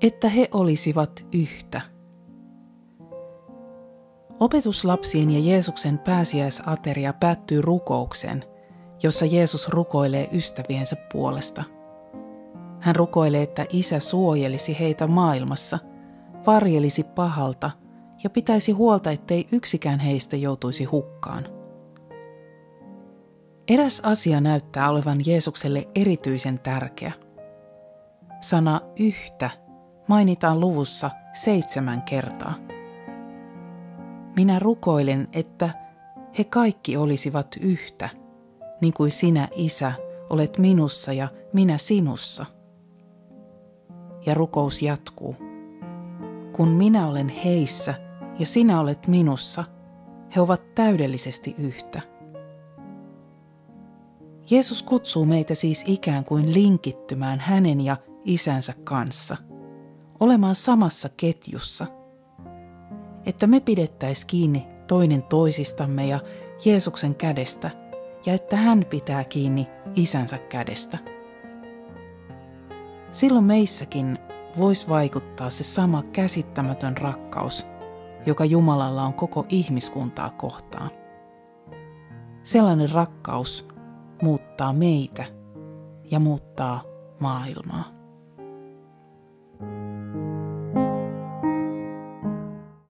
että he olisivat yhtä. Opetuslapsien ja Jeesuksen pääsiäisateria päättyy rukoukseen, jossa Jeesus rukoilee ystäviensä puolesta. Hän rukoilee, että Isä suojelisi heitä maailmassa, varjelisi pahalta ja pitäisi huolta, ettei yksikään heistä joutuisi hukkaan. Eräs asia näyttää olevan Jeesukselle erityisen tärkeä. Sana yhtä mainitaan luvussa seitsemän kertaa. Minä rukoilen, että he kaikki olisivat yhtä, niin kuin sinä, Isä, olet minussa ja minä sinussa. Ja rukous jatkuu. Kun minä olen heissä ja sinä olet minussa, he ovat täydellisesti yhtä. Jeesus kutsuu meitä siis ikään kuin linkittymään hänen ja isänsä kanssa, olemaan samassa ketjussa, että me pidettäis kiinni toinen toisistamme ja Jeesuksen kädestä ja että hän pitää kiinni isänsä kädestä. Silloin meissäkin voisi vaikuttaa se sama käsittämätön rakkaus, joka Jumalalla on koko ihmiskuntaa kohtaan. Sellainen rakkaus, muuttaa meitä ja muuttaa maailmaa.